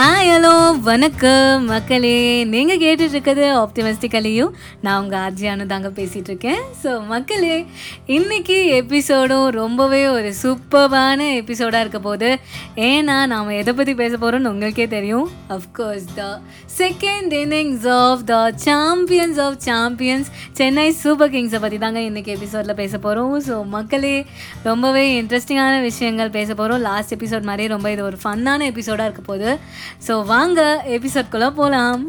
Hi hello வணக்கம் மக்களே. நீங்கள் கேட்டுட்டு இருக்கிறது ஆப்டிமிஸ்டிக்கலையும் நான் உங்கள் ஆர்ஜியானு தாங்க பேசிகிட்டு இருக்கேன் ஸோ மக்களே இன்னைக்கு எபிசோடும் ரொம்பவே ஒரு சூப்பரான எபிசோடாக இருக்க போது ஏன்னா நாம் எதை பற்றி பேச போகிறோம்னு உங்களுக்கே தெரியும். Of course the second innings of the champions of champions Chennai super கிங்ஸை பற்றி தாங்க இன்றைக்கி எபிசோடில் பேச போகிறோம் ஸோ மக்களே ரொம்பவே இன்ட்ரெஸ்டிங்கான விஷயங்கள் பேச போகிறோம் லாஸ்ட் எபிசோட் மாதிரி ரொம்ப இது ஒரு ஃபன்னான எபிசோடாக இருக்க போகுது. ஸோ வாங்க எபிசோட்குள்ளே போகலாம்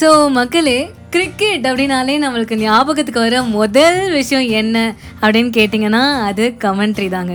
ஸோ மக்களே கிரிக்கெட் அப்படின்னாலே நம்மளுக்கு ஞாபகத்துக்கு வர முதல் விஷயம் என்ன அப்படின்னு கேட்டிங்கன்னா அது கமெண்ட்ரி தாங்க.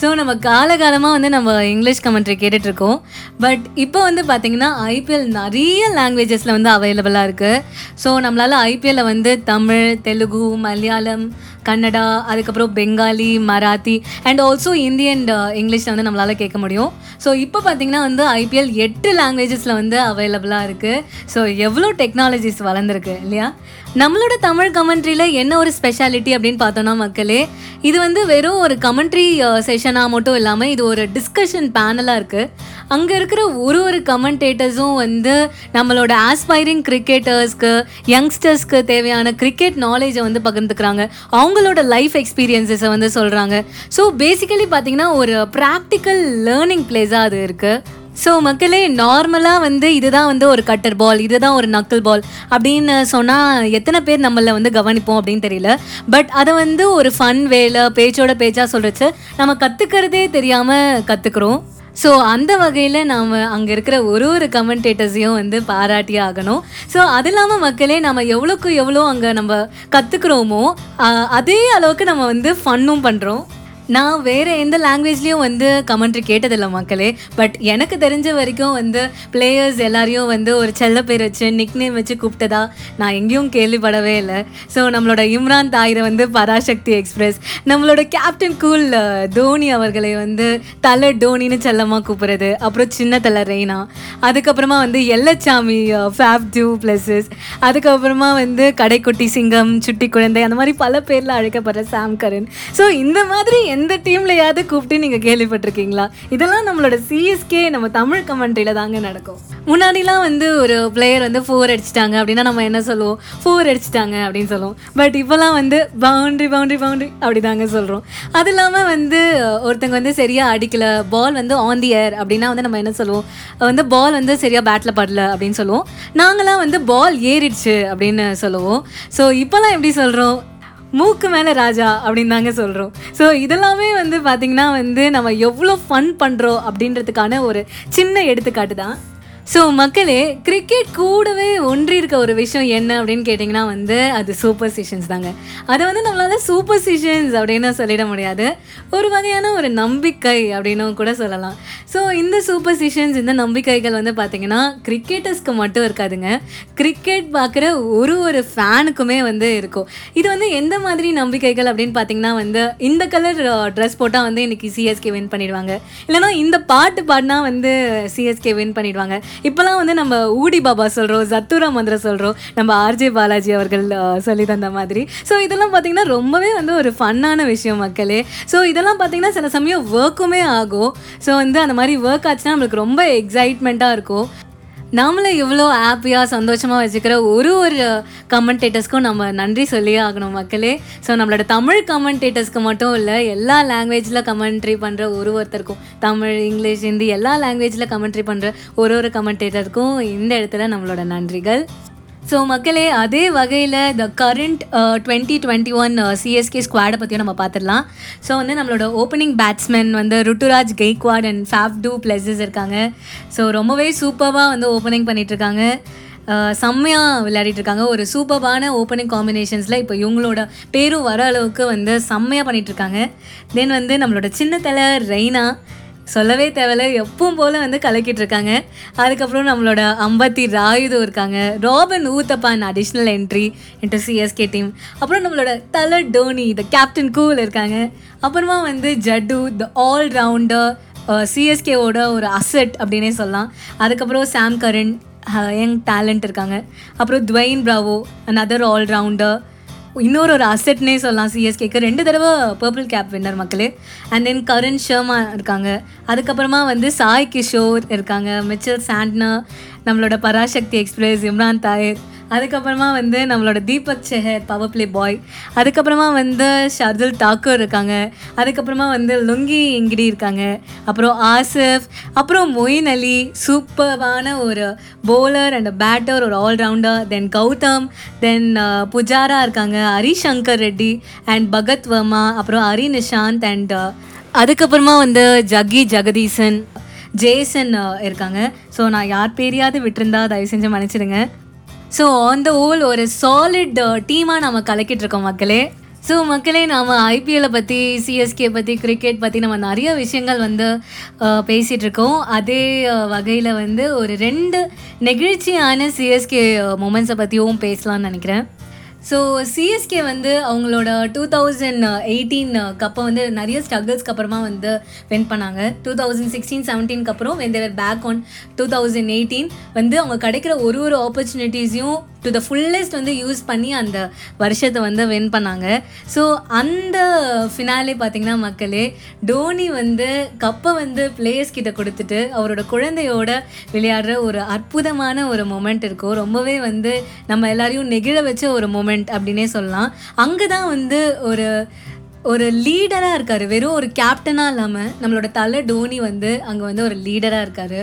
ஸோ நம்ம காலகாலமாக வந்து நம்ம இங்கிலீஷ் கமெண்ட்ரி கேட்டுட்ருக்கோம். பட் இப்போ வந்து பார்த்திங்கன்னா ஐபிஎல் நிறைய லாங்குவேஜஸில் வந்து அவைலபிளாக இருக்குது ஸோ நம்மளால் ஐபிஎல்ல வந்து தமிழ் தெலுங்கு மலையாளம் கன்னடா அதுக்கப்புறம் Bengali Marathi and also Hindi and இங்கிலீஷில் வந்து நம்மளால் கேட்க முடியும். ஸோ இப்போ பார்த்திங்கன்னா வந்து ஐபிஎல் எட்டு லாங்குவேஜஸில் வந்து அவைலபிளாக இருக்குது ஸோ எவ்வளோ டெக்னாலஜிஸ் வளர்ந்துருக்கு. இல்லையா? நம்மளோட தமிழ் கமெண்ட்ரியில் என்ன ஒரு ஸ்பெஷாலிட்டி அப்படின்னு பார்த்தோன்னா மக்களே இது வந்து வெறும் ஒரு கமெண்ட்ரி செஷனாக மட்டும் இல்லாமல் இது ஒரு டிஸ்கஷன் பேனலாக இருக்குது அங்கே இருக்கிற ஒரு ஒரு கமெண்டேட்டர்ஸும் வந்து நம்மளோட ஆஸ்பைரிங் கிரிக்கெட்டர்ஸ்க்கு யங்ஸ்டர்ஸ்க்கு தேவையான கிரிக்கெட் நாலேஜை வந்து பகிர்ந்துக்கிறாங்க. அவங்களோட லைஃப் எக்ஸ்பீரியன்ஸஸை வந்து சொல்கிறாங்க ஸோ பேசிக்கலி பார்த்தீங்கன்னா ஒரு ப்ராக்டிக்கல் லேர்னிங் பிளேஸாக அது இருக்குது ஸோ மக்களே நார்மலாக வந்து இதுதான் வந்து ஒரு கட்டர் பால் இதுதான் ஒரு நக்கல் பால் அப்படின்னு சொன்னால் எத்தனை பேர் நம்மளை வந்து கவனிப்போம் அப்படின்னு தெரியல. பட் அதை வந்து ஒரு ஃபன் வேலை பேச்சோட பேச்சாக சொல்கிறச்சு நம்ம கற்றுக்கிறதே தெரியாமல் கற்றுக்குறோம் ஸோ அந்த வகையில் நாம் அங்கே இருக்கிற ஒரு ஒரு கமெண்டேட்டர்ஸையும் வந்து பாராட்டி ஆகணும். ஸோ அது இல்லாமல் மக்களே நம்ம எவ்வளோக்கு எவ்வளோ அங்கே நம்ம கற்றுக்குறோமோ அதே அளவுக்கு நம்ம வந்து ஃபன்னும் பண்ணுறோம் நான் வேறு எந்த லாங்குவேஜ்லேயும் வந்து கமெண்ட்ரி கேட்டதில்லை மக்களே. பட் எனக்கு தெரிஞ்ச வரைக்கும் வந்து பிளேயர்ஸ் எல்லாரையும் வந்து ஒரு செல்ல பேர் வச்சு நிக் நேம் வச்சு கூப்பிட்டதா நான் எங்கேயும் கேள்விப்படவே இல்லை. ஸோ நம்மளோட இம்ரான் தாயிரை வந்து பராசக்தி எக்ஸ்பிரஸ் நம்மளோட கேப்டன் கூல் தோனி அவர்களை வந்து தலை டோனின்னு செல்லமாக கூப்பிட்றது அப்புறம் சின்ன தலை ரெய்னா அதுக்கப்புறமா வந்து எல்லச்சாமி ஃபேப் டூ ப்ளஸஸ் அதுக்கப்புறமா வந்து கடைக்குட்டி சிங்கம் சுட்டி குழந்தை அந்த மாதிரி பல பேரில் அழைக்கப்படுற சாம் கரன் ஸோ இந்த மாதிரி எந்த டீம்லையாவது கூப்பிட்டு நீங்கள் கேள்விப்பட்டிருக்கீங்களா? இதெல்லாம் நம்மளோட சிஎஸ்கே நம்ம தமிழ் கமெண்ட்ரியில் தாங்க நடக்கும். முன்னாடிலாம் வந்து ஒரு பிளேயர் வந்து ஃபோர் அடிச்சிட்டாங்க அப்படின்னா நம்ம என்ன சொல்லுவோம்? ஃபோர் அடிச்சிட்டாங்க அப்படின்னு சொல்லுவோம். பட் இப்போலாம் வந்து பவுண்ட்ரி பவுண்ட்ரி பவுண்ட்ரி அப்படி தாங்க சொல்கிறோம் அது இல்லாமல் வந்து ஒருத்தங்க வந்து சரியாக அடிக்கல பால் வந்து ஆன் தி ஏர் அப்படின்னா வந்து நம்ம என்ன சொல்லுவோம்? வந்து பால் வந்து சரியாக பேட்டில் படல அப்படின்னு சொல்லுவோம். நாங்களாம் வந்து பால் ஏறிடுச்சு அப்படின்னு சொல்லுவோம். ஸோ இப்போலாம் எப்படி சொல்கிறோம் மூக்கு மேலே ராஜா அப்படின்னு தாங்க சொல்கிறோம் ஸோ இதெல்லாமே வந்து பார்த்திங்கன்னா வந்து நம்ம எவ்வளோ ஃபன் பண்ணுறோம் அப்படின்றதுக்கான ஒரு சின்ன எடுத்துக்காட்டு தான். ஸோ மக்களே கிரிக்கெட் கூடவே ஒன்றி இருக்க ஒரு விஷயம் என்ன அப்படின்னு கேட்டிங்கன்னா வந்து அது சூப்பர் சிஷன்ஸ் தாங்க. அதை வந்து நம்மளால் சூப்பர் சிஷன்ஸ் அப்படின்னு சொல்லிட முடியாது. ஒரு வகையான ஒரு நம்பிக்கை அப்படின்னு கூட சொல்லலாம். ஸோ இந்த சூப்பர் சிஷன்ஸ் இந்த நம்பிக்கைகள் வந்து பார்த்திங்கன்னா கிரிக்கெட்டர்ஸ்க்கு மட்டும் இருக்காதுங்க. கிரிக்கெட் பார்க்குற ஒரு ஒரு ஃபேனுக்குமே வந்து இருக்கும். இது வந்து எந்த மாதிரி நம்பிக்கைகள் அப்படின்னு பார்த்தீங்கன்னா வந்து இந்த கலர் ட்ரெஸ் போட்டால் வந்து இன்றைக்கி சிஎஸ்கே வின் பண்ணிடுவாங்க. இல்லைனா இந்த பாட்டு பாடினா வந்து சிஎஸ்கே வின் பண்ணிடுவாங்க. இப்போலாம் வந்து நம்ம ஊடி பாபா சொல்கிறோம் சத்துரா மந்திரம் சொல்கிறோம் நம்ம ஆர்ஜே பாலாஜி அவர்கள் சொல்லி தந்த மாதிரி. ஸோ இதெல்லாம் பார்த்திங்கன்னா ரொம்பவே வந்து ஒரு ஃபன்னான விஷயம் மக்களே. ஸோ இதெல்லாம் பார்த்திங்கன்னா சில சமயம் ஒர்க்குமே ஆகும். ஸோ வந்து அந்த மாதிரி ஒர்க் ஆச்சுன்னா நம்மளுக்கு ரொம்ப எக்ஸைட்மெண்ட்டாக இருக்கும். நம்மளை இவ்வளோ ஹாப்பியாக சந்தோஷமாக வச்சுக்கிற ஒரு ஒரு கமெண்டேட்டர்ஸ்க்கும் நம்ம நன்றி சொல்லியே ஆகணும் மக்களே. ஸோ நம்மளோட தமிழ் கமெண்டேட்டர்ஸ்க்கு மட்டும் இல்லை எல்லா லாங்குவேஜில் கமெண்ட்ரி பண்ணுற ஒரு ஒருத்தருக்கும் தமிழ் இங்கிலீஷ் ஹிந்தி எல்லா லாங்குவேஜில் கமெண்ட்ரி பண்ணுற ஒரு ஒரு கமெண்டேட்டருக்கும் இந்த இடத்துல நம்மளோட நன்றிகள். ஸோ மக்களே அதே வகையில் the current twenty twenty one CSK ஸ்குவாடை பற்றியும் நம்ம பார்த்துடலாம் ஸோ வந்து நம்மளோட ஓப்பனிங் பேட்ஸ்மேன் வந்து Ruturaj Gaikwad and Faf du Plessis இருக்காங்க. ஸோ ரொம்பவே சூப்பராக வந்து ஓப்பனிங் பண்ணிகிட்ருக்காங்க uh, செம்மையாக விளையாடிட்டு இருக்காங்க ஒரு சூப்பரான ஓப்பனிங் காம்பினேஷன்ஸில் இப்போ இவங்களோட பேரும் வர அளவுக்கு வந்து செம்மையாக பண்ணிகிட்ருக்காங்க தென் வந்து நம்மளோட சின்ன தலை ரெய்னா சொல்லவே தேவையில்ல. எப்பவும் போல் வந்து கலக்கிட்டு இருக்காங்க. அதுக்கப்புறம் நம்மளோட அம்பத்தி ராயுது இருக்காங்க. Robin ஊத்தப்பான் additional entry into CSK team அப்புறம் நம்மளோட தலை டோனி த கேப்டன் கூல் இருக்காங்க. அப்புறமா வந்து ஜட்டு த ஆல் ரவுண்டர் சிஎஸ்கேவோட ஒரு அசட் அப்படின்னே சொல்லலாம். அதுக்கப்புறம் சாம் கரன் யங் டேலண்ட் இருக்காங்க. அப்புறம் Dwayne Bravo and other allrounder இன்னொரு ஒரு அசெட்னே சொல்லலாம் சிஎஸ்கேக்கு ரெண்டு தடவை பர்பிள் கேப் வின்னர் மக்களே. அண்ட் தென் கரண் ஷர்மா இருக்காங்க. அதுக்கப்புறமா வந்து சாய் கிஷோர் இருக்காங்க. மிச்சல் சாண்ட்னா நம்மளோட பராசக்தி எக்ஸ்பிரஸ் இம்ரான் தாயர் அதுக்கப்புறமா வந்து நம்மளோட Deepak Chahar power play boy அதுக்கப்புறமா வந்து ஷர்துல் தாக்கூர் இருக்காங்க. அதுக்கப்புறமா வந்து லுங்கி இங்கிடி இருக்காங்க. அப்புறம் ஆசிஃப் அப்புறம் மொயின் அலி சூப்பர்வான ஒரு போலர் அண்ட் பேட்டர் ஒரு allrounder then Gautham then Pujara இருக்காங்க ஹரிசங்கர் ரெட்டி அண்ட் பகத் வர்மா அப்புறம் ஹரி நிஷாந்த் அண்ட் அதுக்கப்புறமா வந்து ஜக்கி ஜெகதீசன் ஜேசன் இருக்காங்க. ஸோ நான் யார் பேரையாவது விட்டுருந்தா தயவு செஞ்சு மன்னிச்சிடுங்க. ஸோ ஆன் த ஒரு சாலிட் டீமாக நம்ம கலக்கிட்டு இருக்கோம் மக்களே. ஸோ மக்களே நாம் ஐபிஎல்லை பற்றி சிஎஸ்கே பற்றி கிரிக்கெட் பற்றி நம்ம நிறைய விஷயங்கள் வந்து பேசிகிட்ருக்கோம் இருக்கோம் அதே வகையில் வந்து ஒரு ரெண்டு நெகிழ்ச்சியான சிஎஸ்கே மூமெண்ட்ஸை பற்றியும் பேசலாம்னு நினைக்கிறேன். ஸோ சிஎஸ்கே வந்து அவங்களோட டூ தௌசண்ட் எயிட்டீன் கப்பை வந்து நிறைய ஸ்ட்ரகிள்ஸ்க்கு அப்புறமா வந்து வின் பண்ணாங்க. டூ தௌசண்ட் சிக்ஸ்டீன் செவன்டீனுக்கு அப்புறம் when they were back on two thousand eighteen வந்து அவங்க கிடைக்கிற ஒரு ஒரு ஆப்பர்ச்சுனிட்டிஸையும் டு த ஃபுல்லஸ்ட் வந்து யூஸ் பண்ணி அந்த வருஷத்தை வந்து வின் பண்ணாங்க. ஸோ அந்த ஃபினாலே பார்த்தீங்கன்னா மக்களே டோனி வந்து கப்பை வந்து பிளேயர்ஸ் கிட்ட கொடுத்துட்டு அவரோட குழந்தையோட விளையாடுற ஒரு அற்புதமான ஒரு மொமெண்ட் இருக்கும் ரொம்பவே வந்து நம்ம எல்லாரையும் நெகிழ வச்ச ஒரு மொமெண்ட் அப்படின்னே சொல்லலாம். அங்கே தான் வந்து ஒரு ஒரு லீடராக இருக்கார். வெறும் ஒரு கேப்டனாக இல்லாமல் நம்மளோட தலை டோனி வந்து அங்கே வந்து ஒரு லீடராக இருக்கார்.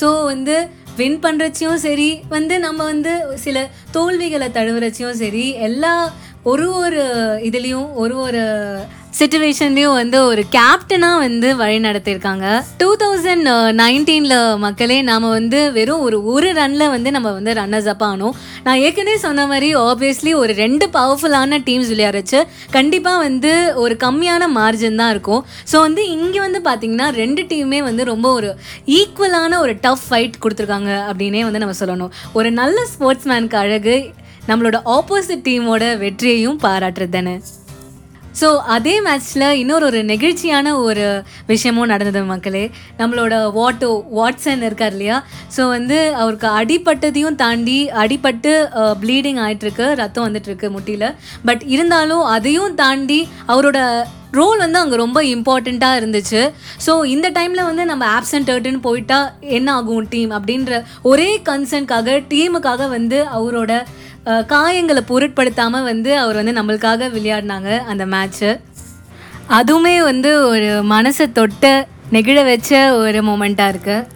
ஸோ வந்து வின் பண்ணுறச்சியும் சரி வந்து நம்ம வந்து சில தோல்விகளை தழுவுறச்சியும் சரி எல்லா ஒரு ஒரு இதுலேயும் ஒரு ஒரு சுச்சுவேஷன்லேயும் வந்து ஒரு கேப்டனாக வந்து வழி நடத்தியிருக்காங்க. டூ தௌசண்ட் நைன்டீனில் மக்களே நாம் வந்து வெறும் ஒரு ஒரு ரனில் வந்து நம்ம வந்து ரன்னர்ஸ் அப் ஆனோம். நான் ஏற்கனவே சொன்ன மாதிரி ஆப்வியஸ்லி ஒரு ரெண்டு பவர்ஃபுல்லான டீம்ஸ் விளையாடுச்சு கண்டிப்பாக வந்து ஒரு கம்மியான மார்ஜின் தான் இருக்கும். ஸோ வந்து இங்கே வந்து பார்த்தீங்கன்னா ரெண்டு டீமுமே வந்து ரொம்ப ஒரு ஈக்குவலான ஒரு டஃப் ஃபைட் கொடுத்துருக்காங்க அப்படின்னே வந்து நம்ம சொல்லணும். ஒரு நல்ல ஸ்போர்ட்ஸ்மேனுக்கு அழகு நம்மளோட ஆப்போசிட் டீமோட வெற்றியையும் பாராட்டுறது தானே? ஸோ அதே மேட்ச்சில் இன்னொரு ஒரு நெகிழ்ச்சியான ஒரு விஷயமும் நடந்தது மக்களே. நம்மளோட வாட்டோ வாட்சன் இருக்கார் இல்லையா? ஸோ வந்து அவருக்கு அடிப்பட்டதையும் தாண்டி அடிப்பட்டு ப்ளீடிங் ஆகிட்டுருக்கு ரத்தம் வந்துட்டுருக்கு முட்டியில். பட் இருந்தாலும் அதையும் தாண்டி அவரோட ரோல் வந்து அங்கே ரொம்ப இம்பார்ட்டண்ட்டாக இருந்துச்சு. ஸோ இந்த டைமில் வந்து நம்ம ஆப்சன்ட் டர்ட்டுன்னு போயிட்டா என்ன ஆகும் டீம் அப்படின்ற ஒரே கன்சர்னுக்காக டீமுக்காக வந்து அவரோட காயங்களை பொருட்படுத்தாமல் வந்து அவர் வந்து நம்மளுக்காக விளையாடினாங்க அந்த மேட்ச்சு அதுவுமே வந்து ஒரு மனசை தொட்ட நெகிழ வச்ச ஒரு மூமெண்ட்டாக இருக்குது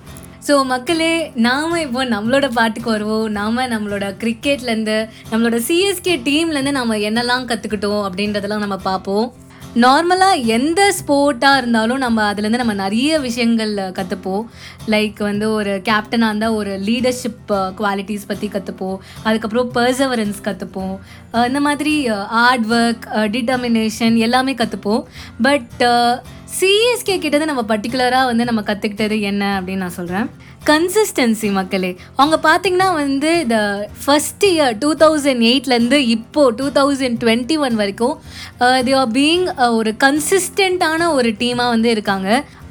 ஸோ மக்களே நாம் இப்போ நம்மளோட பாட்டுக்கு வருவோம். நாம் நம்மளோட கிரிக்கெட்லேருந்து நம்மளோட சிஎஸ்கே டீம்லேருந்து நம்ம என்னெல்லாம் கற்றுக்கிட்டோம் அப்படின்றதெல்லாம் நம்ம பார்ப்போம். நார்மலாக எந்த ஸ்போர்ட்டாக இருந்தாலும் நம்ம அதுலேருந்து நம்ம நிறைய விஷயங்கள் கற்றுப்போம் லைக் வந்து ஒரு கேப்டனாக இருந்தால் ஒரு லீடர்ஷிப் குவாலிட்டிஸ் பற்றி கற்றுப்போம் அதுக்கப்புறம் பர்சவரன்ஸ் கற்றுப்போம் இந்த மாதிரி ஹார்ட் ஒர்க் டிட்டர்மினேஷன் எல்லாமே கற்றுப்போம் பட் சிஎஸ்கே கிட்டது நம்ம பர்டிகுலராக வந்து நம்ம கற்றுக்கிட்டது என்ன அப்படின்னு நான் சொல்கிறேன் கன்சிஸ்டன்சி மக்களே. அவங்க பார்த்தீங்கன்னா வந்து இந்த ஃபஸ்ட் இயர் டூ தௌசண்ட் எயிட்லேருந்து இப்போது டூ தௌசண்ட் டுவெண்ட்டி ஒன் வரைக்கும் தே ஆர் பீயிங் ஒரு கன்சிஸ்டண்ட்டான ஒரு டீமாக வந்து இருக்காங்க.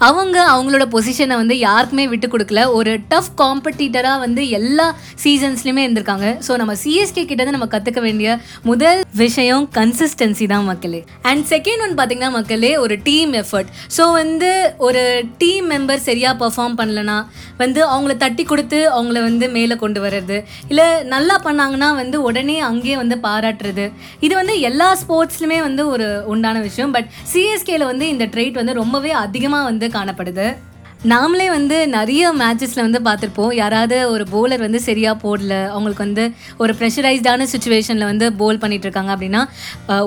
அவங்க அவங்களோட பொசிஷனை வந்து யாருக்குமே விட்டு கொடுக்கல. ஒரு டஃப் காம்படிட்டராக வந்து எல்லா சீசன்ஸ்லையுமே இருந்திருக்காங்க. ஸோ நம்ம சிஎஸ்கே கிட்டே நம்ம கற்றுக்க வேண்டிய முதல் விஷயம் கன்சிஸ்டன்சி தான் மக்களே. அண்ட் செகண்ட் ஒன் பார்த்திங்கன்னா மக்களே ஒரு டீம் எஃபர்ட் ஸோ வந்து ஒரு டீம் மெம்பர் சரியாக பெர்ஃபார்ம் பண்ணலனா வந்து அவங்கள தட்டி கொடுத்து அவங்கள வந்து மேலே கொண்டு வர்றது. இல்லை நல்லா பண்ணாங்கன்னா வந்து உடனே அங்கேயே வந்து பாராட்டுறது. இது வந்து எல்லா ஸ்போர்ட்ஸ்லையுமே வந்து ஒரு உண்டான விஷயம். பட் சிஎஸ்கேல வந்து இந்த ட்ரெயிட் வந்து ரொம்பவே அதிகமாக வந்து காணப்படுது. நாமளே வந்து நிறைய மேட்சஸில் வந்து பார்த்துருப்போம். யாராவது ஒரு போலர் வந்து சரியாக போடல. அவங்களுக்கு வந்து ஒரு ப்ரெஷரைஸ்டான சுச்சுவேஷனில் வந்து போல் பண்ணிகிட்ருக்காங்க இருக்காங்க அப்படின்னா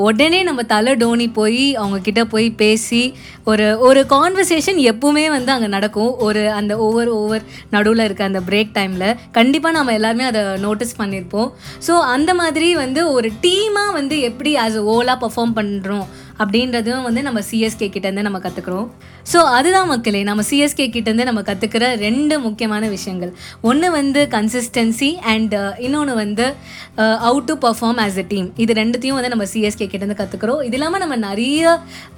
உடனே நம்ம தலை டோனி போய் அவங்க கிட்ட போய் பேசி ஒரு ஒரு கான்வர்சேஷன் எப்பவுமே வந்து அங்கே நடக்கும். ஒரு அந்த ஓவர் ஓவர் நடுவில் இருக்க அந்த பிரேக் டைமில் கண்டிப்பாக நம்ம எல்லாருமே அதை நோட்டீஸ் பண்ணியிருப்போம் ஸோ அந்த மாதிரி வந்து ஒரு டீமாக வந்து எப்படி ஆஸ் ஓலாக பர்ஃபார்ம் பண்ணுறோம் அப்படின்றதும் வந்து நம்ம சிஎஸ்கே கிட்டேருந்து நம்ம கற்றுக்குறோம் ஸோ அதுதான் மக்களே நம்ம சிஎஸ்கே கிட்டேருந்து நம்ம கற்றுக்கிற ரெண்டு முக்கியமான விஷயங்கள். ஒன்று வந்து கன்சிஸ்டன்சி அண்ட் இன்னொன்று வந்து out to perform as a team இது ரெண்டுத்தையும் வந்து நம்ம சிஎஸ்கே கிட்டேருந்து கற்றுக்குறோம் இது இல்லாமல் நம்ம நிறைய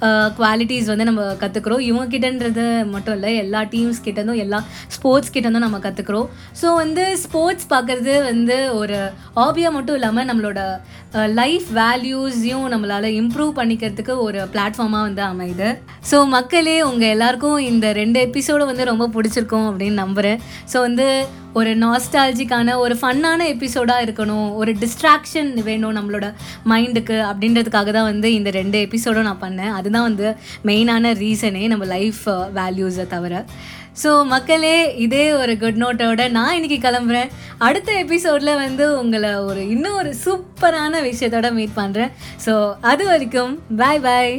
uh, குவாலிட்டிஸ் வந்து நம்ம கற்றுக்குறோம் இவங்க கிட்டன்றது மட்டும் இல்லை எல்லா டீம்ஸ் கிட்டேருந்தும் எல்லா ஸ்போர்ட்ஸ் கிட்டேருந்தும் நம்ம கற்றுக்குறோம் ஸோ வந்து ஸ்போர்ட்ஸ் பார்க்குறது வந்து ஒரு ஹாபியாக மட்டும் இல்லாமல் நம்மளோட லைஃப் வேல்யூஸையும் நம்மளால் இம்ப்ரூவ் பண்ணிக்கிறதுக்கு ஒரு பிளாட்ஃபார்மாக வந்து அமையுது. ஸோ மக்களே உங்கள் எல்லாருக்கும் இந்த ரெண்டு எபிசோடு வந்து ரொம்ப பிடிச்சிருக்கும் அப்படின்னு நம்புகிறேன் ஸோ வந்து ஒரு நாஸ்டாலஜிக்கான ஒரு ஃபன்னான எபிசோடாக இருக்கணும். ஒரு டிஸ்ட்ராக்ஷன் வேணும் நம்மளோட மைண்டுக்கு அப்படின்றதுக்காக தான் வந்து இந்த ரெண்டு எபிசோடும் நான் பண்ணேன். அதுதான் வந்து மெயினான ரீசனே நம்ம லைஃப் வேல்யூஸை uh, தவிர. ஸோ மக்களே இதே ஒரு குட் நோட்டோட நான் இன்னைக்கு கிளம்புறேன். அடுத்த எபிசோடில் வந்து உங்களை ஒரு இன்னும் ஒரு சூப்பரான விஷயத்தோட மீட் பண்ணுறேன் ஸோ அது வரைக்கும் பாய் பாய்